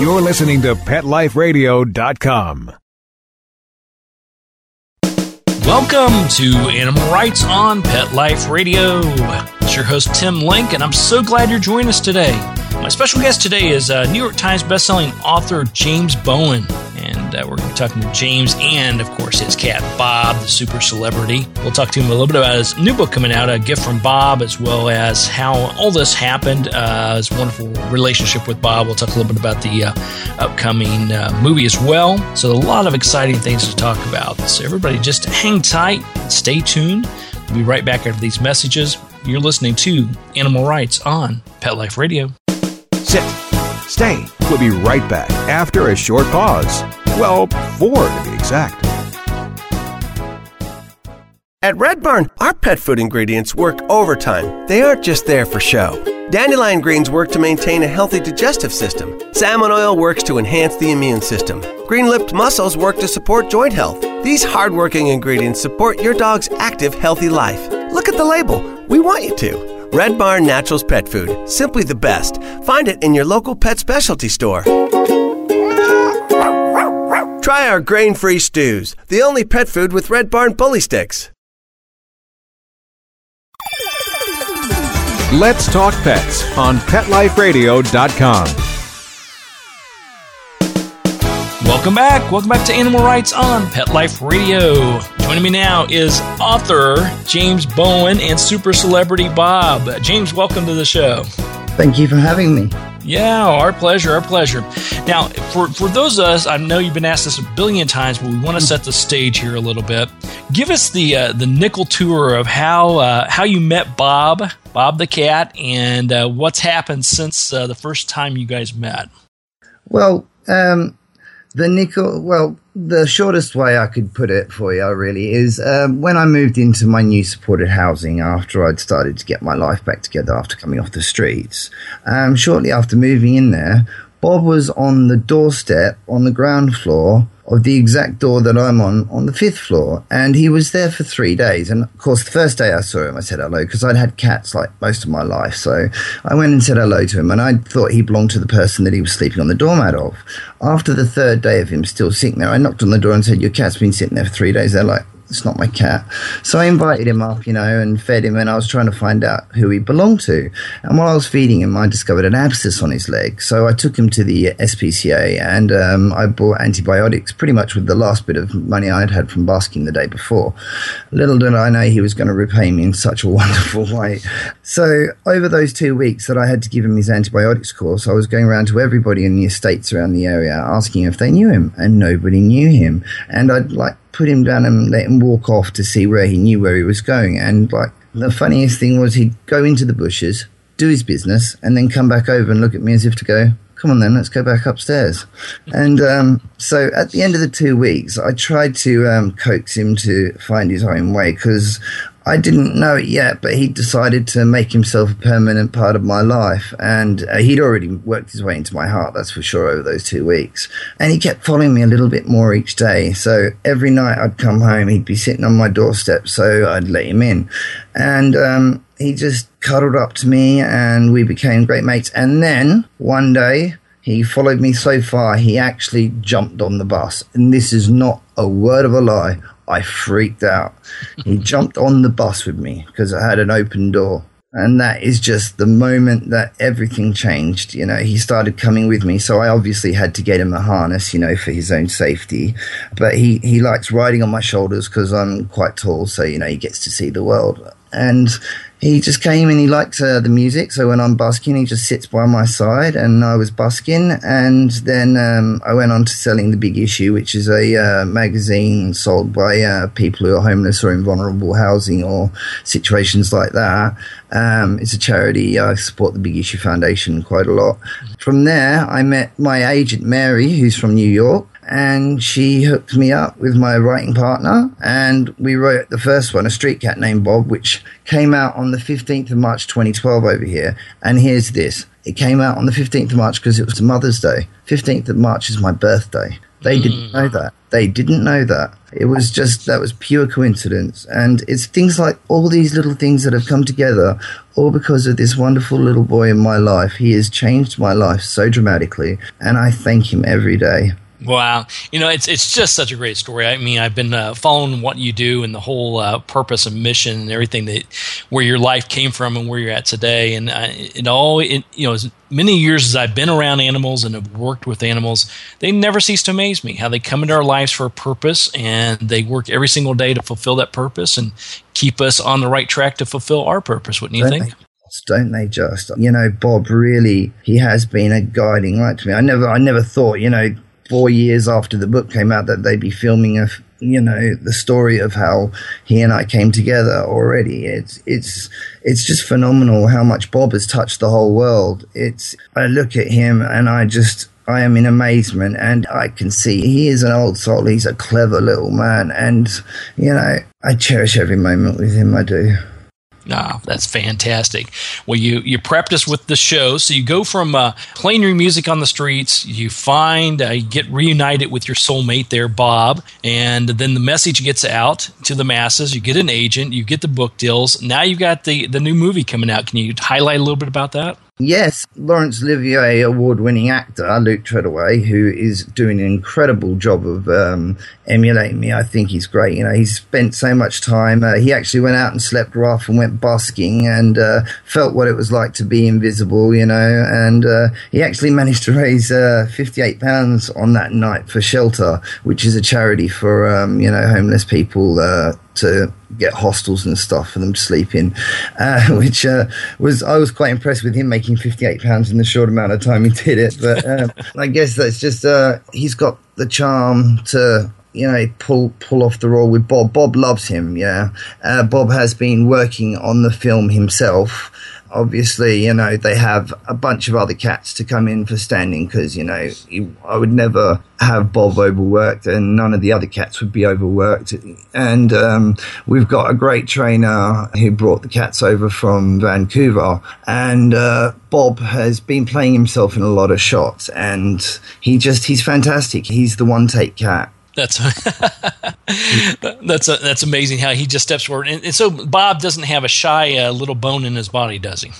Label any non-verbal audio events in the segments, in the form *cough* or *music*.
You're listening to PetLifeRadio.com. Welcome to Animal Writes on Pet Life Radio. It's your host, Tim Link, and I'm so glad you're joining us today. My special guest today is uh, New York Times bestselling author James Bowen. And uh, we're going to be talking to James and, of course, his cat, Bob, the super celebrity. We'll talk to him a little bit about his new book coming out, A Gift from Bob, as well as how all this happened, uh, his wonderful relationship with Bob. We'll talk a little bit about the uh, upcoming uh, movie as well. So, a lot of exciting things to talk about. So, everybody just hang tight, stay tuned. We'll be right back after these messages. You're listening to Animal Writes on Pet Life Radio. Sit. Stay. We'll be right back after a short pause. Well, four to be exact. At Red Barn, our pet food ingredients work overtime. They aren't just there for show. Dandelion greens work to maintain a healthy digestive system. Salmon oil works to enhance the immune system. Green lipped mussels work to support joint health. These hardworking ingredients support your dog's active, healthy life. Look at the label. We want you to. Red Barn Naturals Pet Food. Simply the best. Find it in your local pet specialty store. Try our grain free stews, the only pet food with Red Barn bully sticks. Let's talk pets on PetLifeRadio.com. Welcome back. Welcome back to Animal Writes on Pet Life Radio. Joining me now is author James Bowen and super celebrity Bob. James, welcome to the show. Thank you for having me. Yeah, our pleasure, our pleasure. Now, for, for those of us, I know you've been asked this a billion times, but we want to set the stage here a little bit. Give us the uh, the nickel tour of how uh, how you met Bob, Bob the cat, and uh, what's happened since uh, the first time you guys met. Well, um, the nickel, well, the shortest way I could put it for you, really, is um, when I moved into my new supported housing after I'd started to get my life back together after coming off the streets. Um, shortly after moving in there, Bob was on the doorstep on the ground floor of the exact door that I'm on on the fifth floor. And he was there for three days. And of course, the first day I saw him, I said hello because I'd had cats like most of my life. So I went and said hello to him. And I thought he belonged to the person that he was sleeping on the doormat of. After the third day of him still sitting there, I knocked on the door and said, Your cat's been sitting there for three days. They're like, it's not my cat. So I invited him up, you know, and fed him, and I was trying to find out who he belonged to. And while I was feeding him, I discovered an abscess on his leg. So I took him to the SPCA, and um, I bought antibiotics pretty much with the last bit of money I'd had from basking the day before. Little did I know he was going to repay me in such a *laughs* wonderful way. So over those two weeks that I had to give him his antibiotics course, I was going around to everybody in the estates around the area asking if they knew him, and nobody knew him. And I'd like put him down and let him walk off to see where he knew where he was going. And like the funniest thing was he'd go into the bushes, do his business, and then come back over and look at me as if to go, come on then, let's go back upstairs. And um, so at the end of the two weeks, I tried to um, coax him to find his own way because I didn't know it yet, but he decided to make himself a permanent part of my life. And uh, he'd already worked his way into my heart, that's for sure, over those two weeks. And he kept following me a little bit more each day. So every night I'd come home, he'd be sitting on my doorstep, so I'd let him in. And um, he just cuddled up to me, and we became great mates. And then one day, he followed me so far, he actually jumped on the bus. And this is not a word of a lie. I freaked out. He jumped on the bus with me because I had an open door. And that is just the moment that everything changed. You know, he started coming with me. So I obviously had to get him a harness, you know, for his own safety. But he, he likes riding on my shoulders because I'm quite tall. So, you know, he gets to see the world. And he just came and he likes uh, the music. So when I'm busking, he just sits by my side, and I was busking. And then um, I went on to selling the Big Issue, which is a uh, magazine sold by uh, people who are homeless or in vulnerable housing or situations like that. Um, it's a charity. I support the Big Issue Foundation quite a lot. From there, I met my agent Mary, who's from New York and she hooked me up with my writing partner and we wrote the first one a street cat named bob which came out on the 15th of march 2012 over here and here's this it came out on the 15th of march because it was mother's day 15th of march is my birthday They mm. didn't know that. They didn't know that. It was just that was pure coincidence. And it's things like all these little things that have come together, all because of this wonderful little boy in my life. He has changed my life so dramatically, and I thank him every day. Wow, you know it's it's just such a great story. I mean, I've been uh, following what you do and the whole uh, purpose and mission and everything that where your life came from and where you're at today. And uh, it all, it, you know, as many years as I've been around animals and have worked with animals, they never cease to amaze me how they come into our lives for a purpose and they work every single day to fulfill that purpose and keep us on the right track to fulfill our purpose. Wouldn't you Don't think? They? don't they just you know bob really he has been a guiding light to me i never i never thought you know four years after the book came out that they'd be filming a you know the story of how he and I came together already. It's it's it's just phenomenal how much Bob has touched the whole world. It's I look at him and I just I am in amazement and I can see he is an old soul. He's a clever little man and you know I cherish every moment with him. I do. Ah, that's fantastic. Well, you you prepped us with the show, so you go from uh, playing your music on the streets, you find, uh, you get reunited with your soulmate there, Bob, and then the message gets out to the masses. You get an agent, you get the book deals. Now you got the the new movie coming out. Can you highlight a little bit about that? Yes, Laurence Olivier award winning actor Luke Treadaway, who is doing an incredible job of um, emulating me. I think he's great. You know, he's spent so much time. Uh, he actually went out and slept rough and went busking and uh, felt what it was like to be invisible, you know. And uh, he actually managed to raise uh, £58 on that night for Shelter, which is a charity for, um, you know, homeless people uh, to get hostels and stuff for them to sleep in, uh, *laughs* which uh, was I was quite impressed with him making fifty eight pounds in the short amount of time he did it. But um, *laughs* I guess that's just uh, he's got the charm to you know pull pull off the role with Bob. Bob loves him. Yeah, uh, Bob has been working on the film himself obviously, you know, they have a bunch of other cats to come in for standing because, you know, I would never have Bob overworked and none of the other cats would be overworked. And um, we've got a great trainer who brought the cats over from Vancouver. And uh, Bob has been playing himself in a lot of shots and he just, he's fantastic. He's the one take cat. That's *laughs* that's that's amazing how he just steps forward, and, and so Bob doesn't have a shy uh, little bone in his body, does he?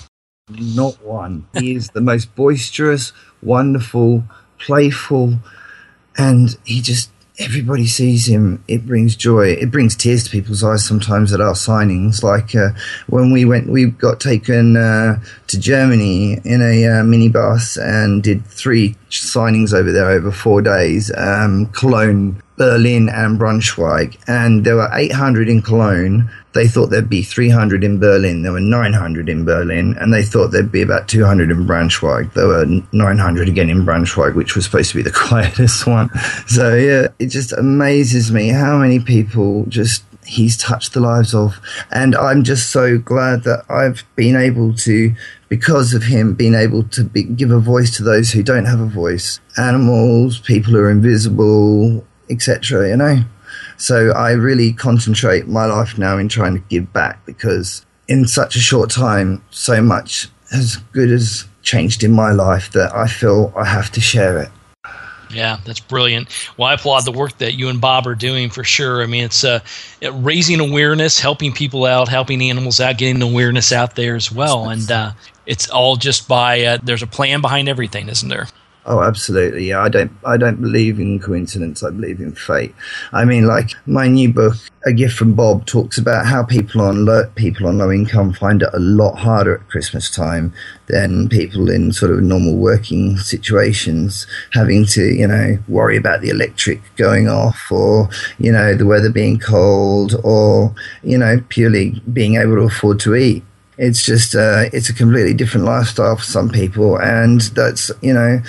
Not one. He is the most boisterous, wonderful, playful, and he just everybody sees him, it brings joy. It brings tears to people's eyes sometimes at our signings. Like uh, when we went, we got taken uh, to Germany in a uh, minibus and did three signings over there over four days. Um, Cologne, Berlin, and Braunschweig, and there were 800 in Cologne they thought there'd be 300 in Berlin. There were 900 in Berlin, and they thought there'd be about 200 in Braunschweig. There were 900 again in Braunschweig, which was supposed to be the *laughs* quietest one. So yeah, it just amazes me how many people just he's touched the lives of, and I'm just so glad that I've been able to. Because of him being able to be, give a voice to those who don't have a voice, animals, people who are invisible, etc. You know, so I really concentrate my life now in trying to give back because in such a short time, so much as good as changed in my life that I feel I have to share it. Yeah, that's brilliant. Well, I applaud the work that you and Bob are doing for sure. I mean, it's uh, raising awareness, helping people out, helping animals out, getting the awareness out there as well. And uh, it's all just by uh, there's a plan behind everything, isn't there? Oh, absolutely. Yeah, I don't. I don't believe in coincidence. I believe in fate. I mean, like my new book, A Gift from Bob, talks about how people on low, people on low income find it a lot harder at Christmas time than people in sort of normal working situations, having to you know worry about the electric going off, or you know the weather being cold, or you know purely being able to afford to eat it's just uh, it's a completely different lifestyle for some people and that's you know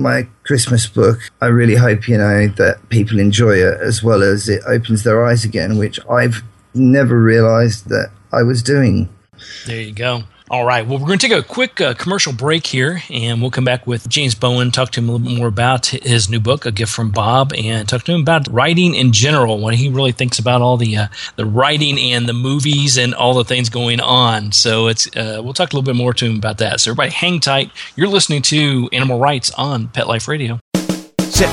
my Christmas book. I really hope, you know, that people enjoy it as well as it opens their eyes again, which I've never realized that I was doing. There you go. All right. Well, we're going to take a quick uh, commercial break here, and we'll come back with James Bowen, talk to him a little bit more about his new book, A Gift from Bob, and talk to him about writing in general, what he really thinks about all the uh, the writing and the movies and all the things going on. So it's uh, we'll talk a little bit more to him about that. So everybody, hang tight. You're listening to Animal Writes on Pet Life Radio. Sit.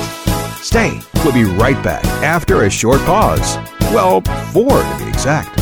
Stay. We'll be right back after a short pause. Well, four to be exact.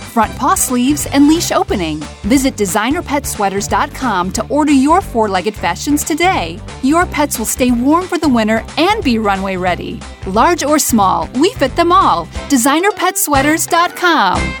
front paw sleeves, and leash opening. Visit designerpetsweaters.com to order your four legged fashions today. Your pets will stay warm for the winter and be runway ready. Large or small, we fit them all. DesignerPetSweaters.com.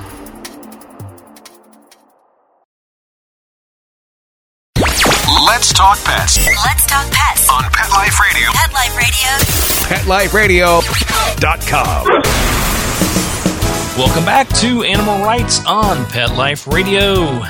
Talk pets Let's talk pets. on Pet Life Radio. Pet Life Radio. PetLifeRadio.com. Welcome back to Animal Writes on Pet Life Radio.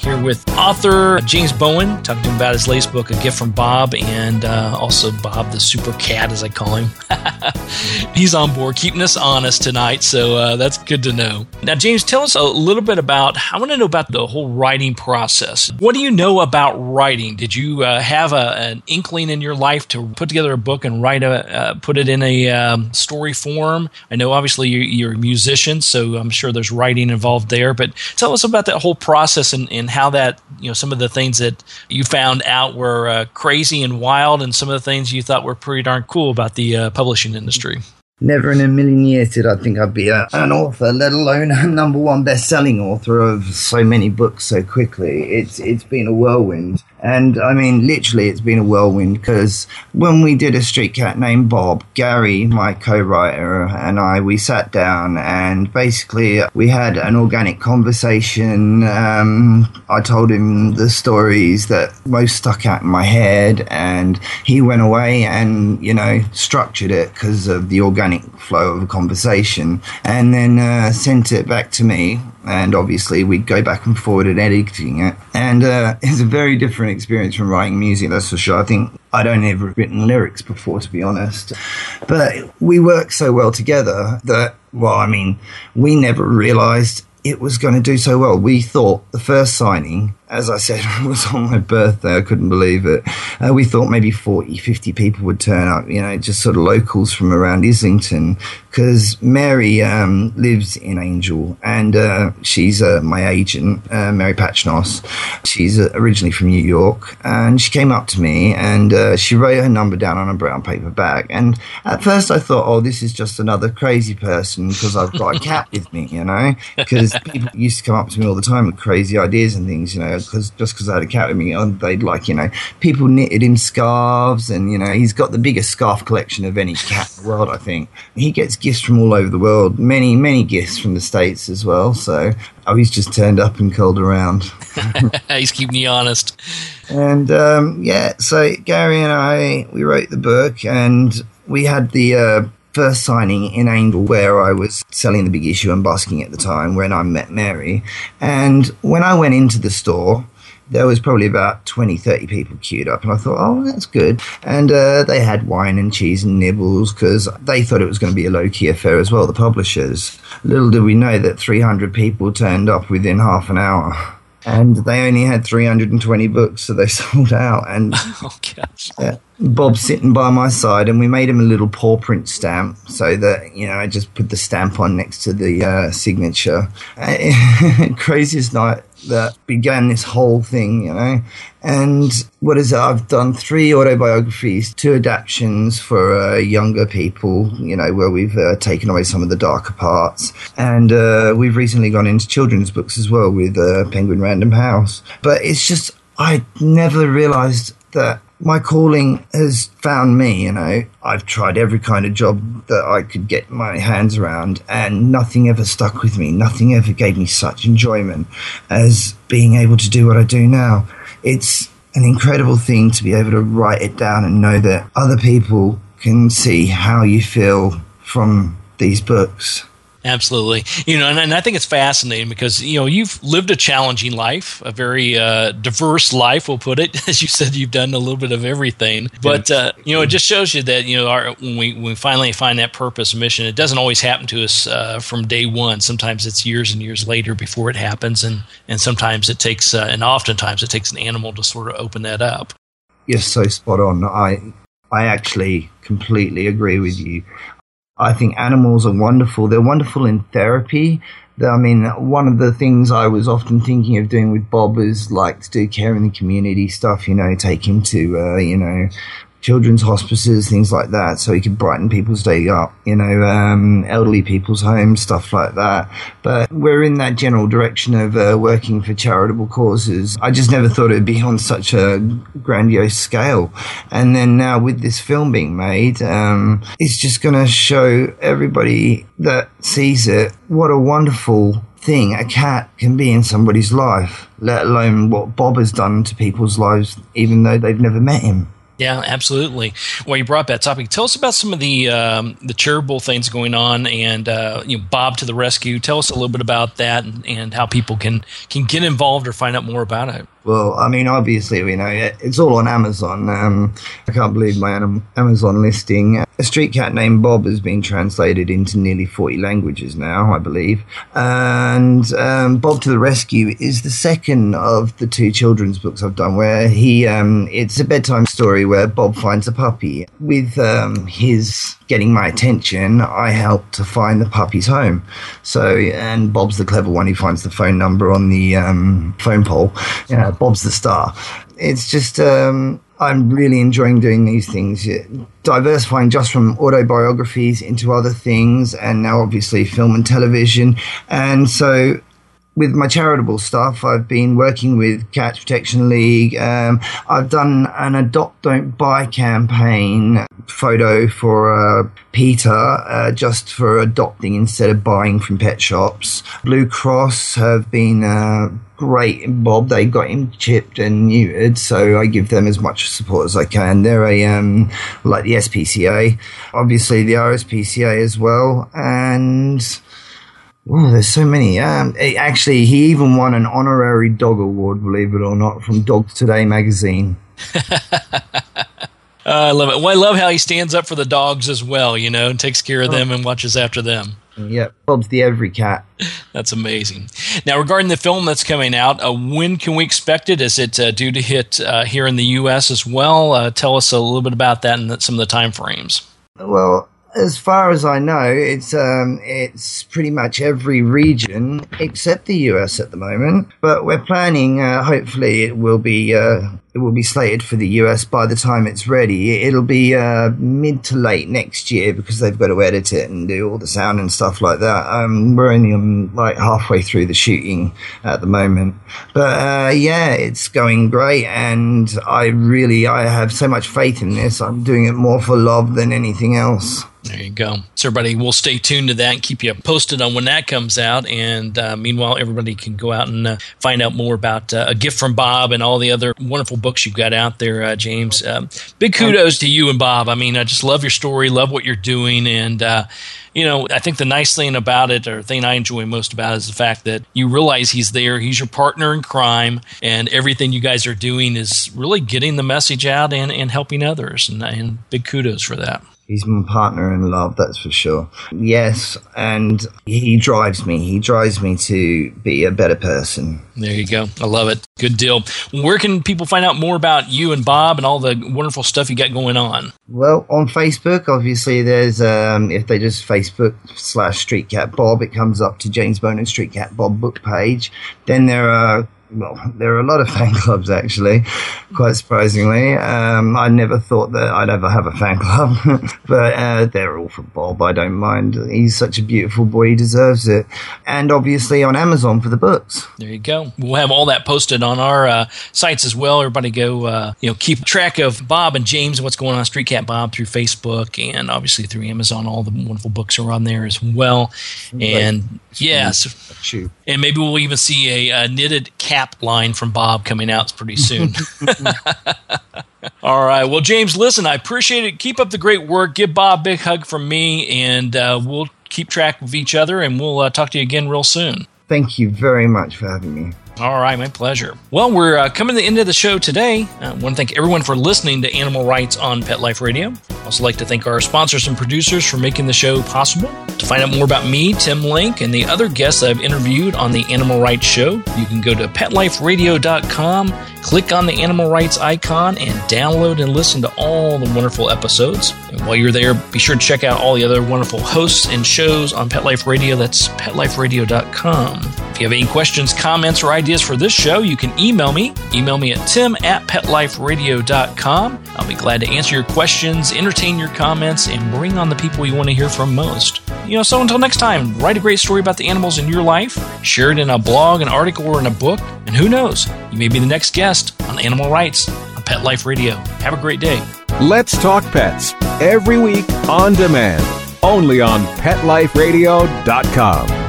Here with author James Bowen, talking to him about his latest book, A Gift from Bob, and uh, also Bob the Super Cat, as I call him. *laughs* He's on board, keeping us honest tonight, so uh, that's good to know. Now, James, tell us a little bit about. I want to know about the whole writing process. What do you know about writing? Did you uh, have a, an inkling in your life to put together a book and write a, uh, put it in a um, story form? I know, obviously, you're, you're a musician, so I'm sure there's writing involved there. But tell us about that whole process and, and how that you know some of the things that you found out were uh, crazy and wild, and some of the things you thought were pretty darn cool about the uh, publishing industry. Never in a million years did I think I'd be a, an author, let alone a number one best-selling author of so many books so quickly. It's it's been a whirlwind, and I mean literally, it's been a whirlwind because when we did a street cat named Bob, Gary, my co-writer, and I, we sat down and basically we had an organic conversation. Um, I told him the stories that most stuck out in my head, and he went away and you know structured it because of the organic flow of a conversation, and then uh, sent it back to me. And obviously, we'd go back and forward and editing it. And uh, *laughs* it's a very different experience from writing music, that's for sure. I think I'd only ever written lyrics before, to be honest. But we worked so well together that, well, I mean, we never realized it was going to do so well. We thought the first signing, as I said, *laughs* it was on my birthday. I couldn't believe it. Uh, we thought maybe 40, 50 people would turn up, you know, just sort of locals from around Islington. Because Mary um, lives in Angel and uh, she's uh, my agent, uh, Mary Pachnos. She's uh, originally from New York and she came up to me and uh, she wrote her number down on a brown paper bag. And at first I thought, oh, this is just another crazy person because I've got a cat with me, you know, because *laughs* people used to come up to me all the time with crazy ideas and things, you know, because just because I had a cat with me, they'd like, you know, people knitted him scarves, and you know, he's got the biggest scarf collection of any cat in the world, I think. He gets gifts from all over the world, many, many gifts from the states as well. So, oh, he's just turned up and curled around. *laughs* He's keeping you honest. And um, yeah, so Gary and I, we wrote the book, and we had the uh, first signing in Angel where I was selling the big issue and busking at the time when I met Mary. And when I went into the store, there was probably about 20, 30 people queued up, and I thought, oh, that's good. And uh, they had wine and cheese and nibbles because they thought it was going to be a low key affair as well, the publishers. Little did we know that 300 people turned up within half an hour. And they only had 320 books, so they *laughs* sold out. And *laughs* Oh gosh. yeah. Bob's sitting by my side, and we made him a little paw print stamp so that you know I just put the stamp on next to the uh, signature. *laughs* Craziest night that began this whole thing, you know. And what is it? I've done three autobiographies, two adaptations for uh, younger people, you know, where we've uh, taken away some of the darker parts. And uh, we've recently gone into children's books as well with uh, Penguin Random House. But it's just, I never realized that my calling has found me, you know. I've tried every kind of job that I could get my hands around, and nothing ever stuck with me. Nothing ever gave me such enjoyment as being able to do what I do now. It's an incredible thing to be able to write it down and know that other people can see how you feel from these books. Absolutely. You know, and, and, I think it's fascinating because, you know, you've lived a challenging life, a very uh, diverse life, we'll put it. *laughs* As you said, you've done a little bit of everything. But, uh, you know, it just shows you that, you know, our, when, we, when we finally find that purpose mission, it doesn't always happen to us uh, from day one. Sometimes it's years and years later before it happens. And, and sometimes it takes, uh, and oftentimes it takes an animal to sort of open that up. You're so spot on. I, I actually completely agree with you. I think animals are wonderful. They're wonderful in therapy. I mean, one of the things I was often thinking of doing with Bob is like to do care in the community stuff, you know, take him to, uh, you know, children's hospices, things like that, so he could brighten people's day up, you know, um, elderly people's homes, stuff like that. But we're in that general direction of uh, working for charitable causes. I just never thought it would be on such a grandiose scale. And then now with this film being made, um, it's just going to show everybody that sees it what a wonderful thing a cat can be in somebody's life, let alone what Bob has done to people's lives, even though they've never met him. Yeah, absolutely. Well, you brought that topic. Tell us about some of the um, the charitable things going on, and uh, you know, Bob to the rescue. Tell us a little bit about that, and, and how people can can get involved or find out more about it. Well, I mean, obviously, you know, it's all on Amazon. Um, I can't believe my Amazon listing. A street cat named Bob has been translated into nearly 40 languages now, I believe. And um, Bob to the Rescue is the second of the two children's books I've done where he, um, it's a bedtime story where Bob finds a puppy. With um, his getting my attention, I help to find the puppy's home. So, and Bob's the clever one. He finds the phone number on the um, phone pole. Yeah, Bob's the star. It's just, um, I'm really enjoying doing these things, diversifying just from autobiographies into other things, and now obviously film and television. And so with my charitable stuff, I've been working with Cats Protection League. Um, I've done an Adopt Don't Buy campaign photo for uh, PETA, uh, just for adopting instead of buying from pet shops. Blue Cross have been uh, great Bob. They got him chipped and neutered, so I give them as much support as I can. They're a um, like the SPCA, obviously the RSPCA as well, and Oh, there's so many. Um, actually, he even won an honorary dog award, believe it or not, from Dogs Today magazine. *laughs* uh, I love it. Well, I love how he stands up for the dogs as well, you know, and takes care of them and watches after them. Yep, Bob's the every cat. *laughs* That's amazing. Now, regarding the film that's coming out, uh, when can we expect it? Is it uh, due to hit uh, here in the U.S. as well? Uh, tell us a little bit about that and some of the time frames. Well, as far as I know, it's um, it's pretty much every region except the US at the moment. But we're planning. Uh, hopefully, it will be uh, it will be slated for the US by the time it's ready. It'll be uh, mid to late next year because they've got to edit it and do all the sound and stuff like that. Um, we're only um, like halfway through the shooting at the moment, but uh, yeah, it's going great, and I really I have so much faith in this. I'm doing it more for love than anything else. There you go. So, everybody, we'll stay tuned to that and keep you posted on when that comes out. And uh, meanwhile, everybody can go out and uh, find out more about uh, A Gift from Bob and all the other wonderful books you've got out there, uh, James. Um, big kudos to you and Bob. I mean, I just love your story, love what you're doing. And, uh, you know, I think the nice thing about it, or thing I enjoy most about it, is the fact that you realize he's there. He's your partner in crime, and everything you guys are doing is really getting the message out and, and helping others. And, and big kudos for that. He's my partner in love, that's for sure. Yes, and he drives me. He drives me to be a better person. There you go. I love it. Good deal. Where can people find out more about you and Bob and all the wonderful stuff you got going on? Well, on Facebook, obviously, there's um, if they just Facebook slash Street Cat Bob, it comes up to James Bowen and Street Cat Bob book page. Then there are well, there are a lot of *laughs* fan clubs actually, quite surprisingly. Um, I never thought that I'd ever have a fan club, *laughs* but uh, they're all for Bob. I don't mind. He's such a beautiful boy. He deserves it. And obviously on Amazon for the books. There you go. We'll have all that posted on our uh, sites as well. Everybody go, uh, you know, keep track of Bob and James and what's going on Street Cat Bob through Facebook and obviously through Amazon. All the wonderful books are on there as well. And yes, yeah, and maybe we'll even see a, a knitted line from Bob coming out pretty soon. *laughs* All right. Well, James, listen, I appreciate it. Keep up the great work. Give Bob a big hug from me, and uh, we'll keep track of each other, and we'll uh, talk to you again real soon. Thank you very much for having me. All right, my pleasure. Well, we're uh, coming to the end of the show today. I want to thank everyone for listening to Animal Writes on Pet Life Radio. Also like to thank our sponsors and producers for making the show possible. To find out more about me, Tim Link, and the other guests I've interviewed on the Animal Writes Show, you can go to PetLifeRadio.com, click on the Animal Writes icon, and download and listen to all the wonderful episodes. And while you're there, be sure to check out all the other wonderful hosts and shows on Pet Life Radio. That's PetLifeRadio.com. If you have any questions, comments, or ideas for this show, you can email me. Email me at tim at PetLifeRadio.com. I'll be glad to answer your questions, entertain your comments, and bring on the people you want to hear from most. You know, so until next time, write a great story about the animals in your life, share it in a blog, an article, or in a book, and who knows, you may be the next guest on Animal Writes on Pet Life Radio. Have a great day. Let's Talk Pets every week on demand, only on PetLifeRadio.com.